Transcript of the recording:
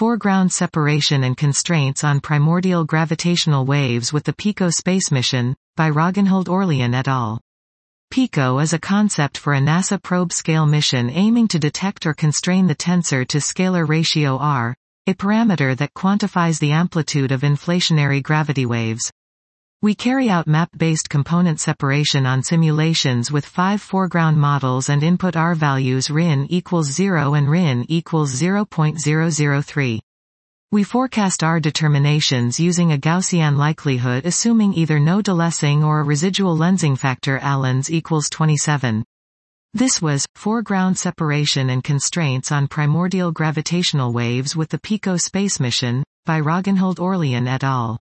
Foreground Separation and Constraints on Primordial Gravitational Waves with the PICO Space Mission, by Ragnhild Aurlien et al. PICO is a concept for a NASA probe-scale mission aiming to detect or constrain the tensor to scalar ratio r, a parameter that quantifies the amplitude of inflationary gravity waves. We carry out map-based component separation on simulations with five foreground models and input R values RIN equals 0 and RIN equals 0.003. We forecast R determinations using a Gaussian likelihood assuming either no delensing or a residual lensing factor Allens equals 27. This was, Foreground Separation and Constraints on Primordial Gravitational Waves with the PICO Space Mission, by Ragnhild Aurlien et al.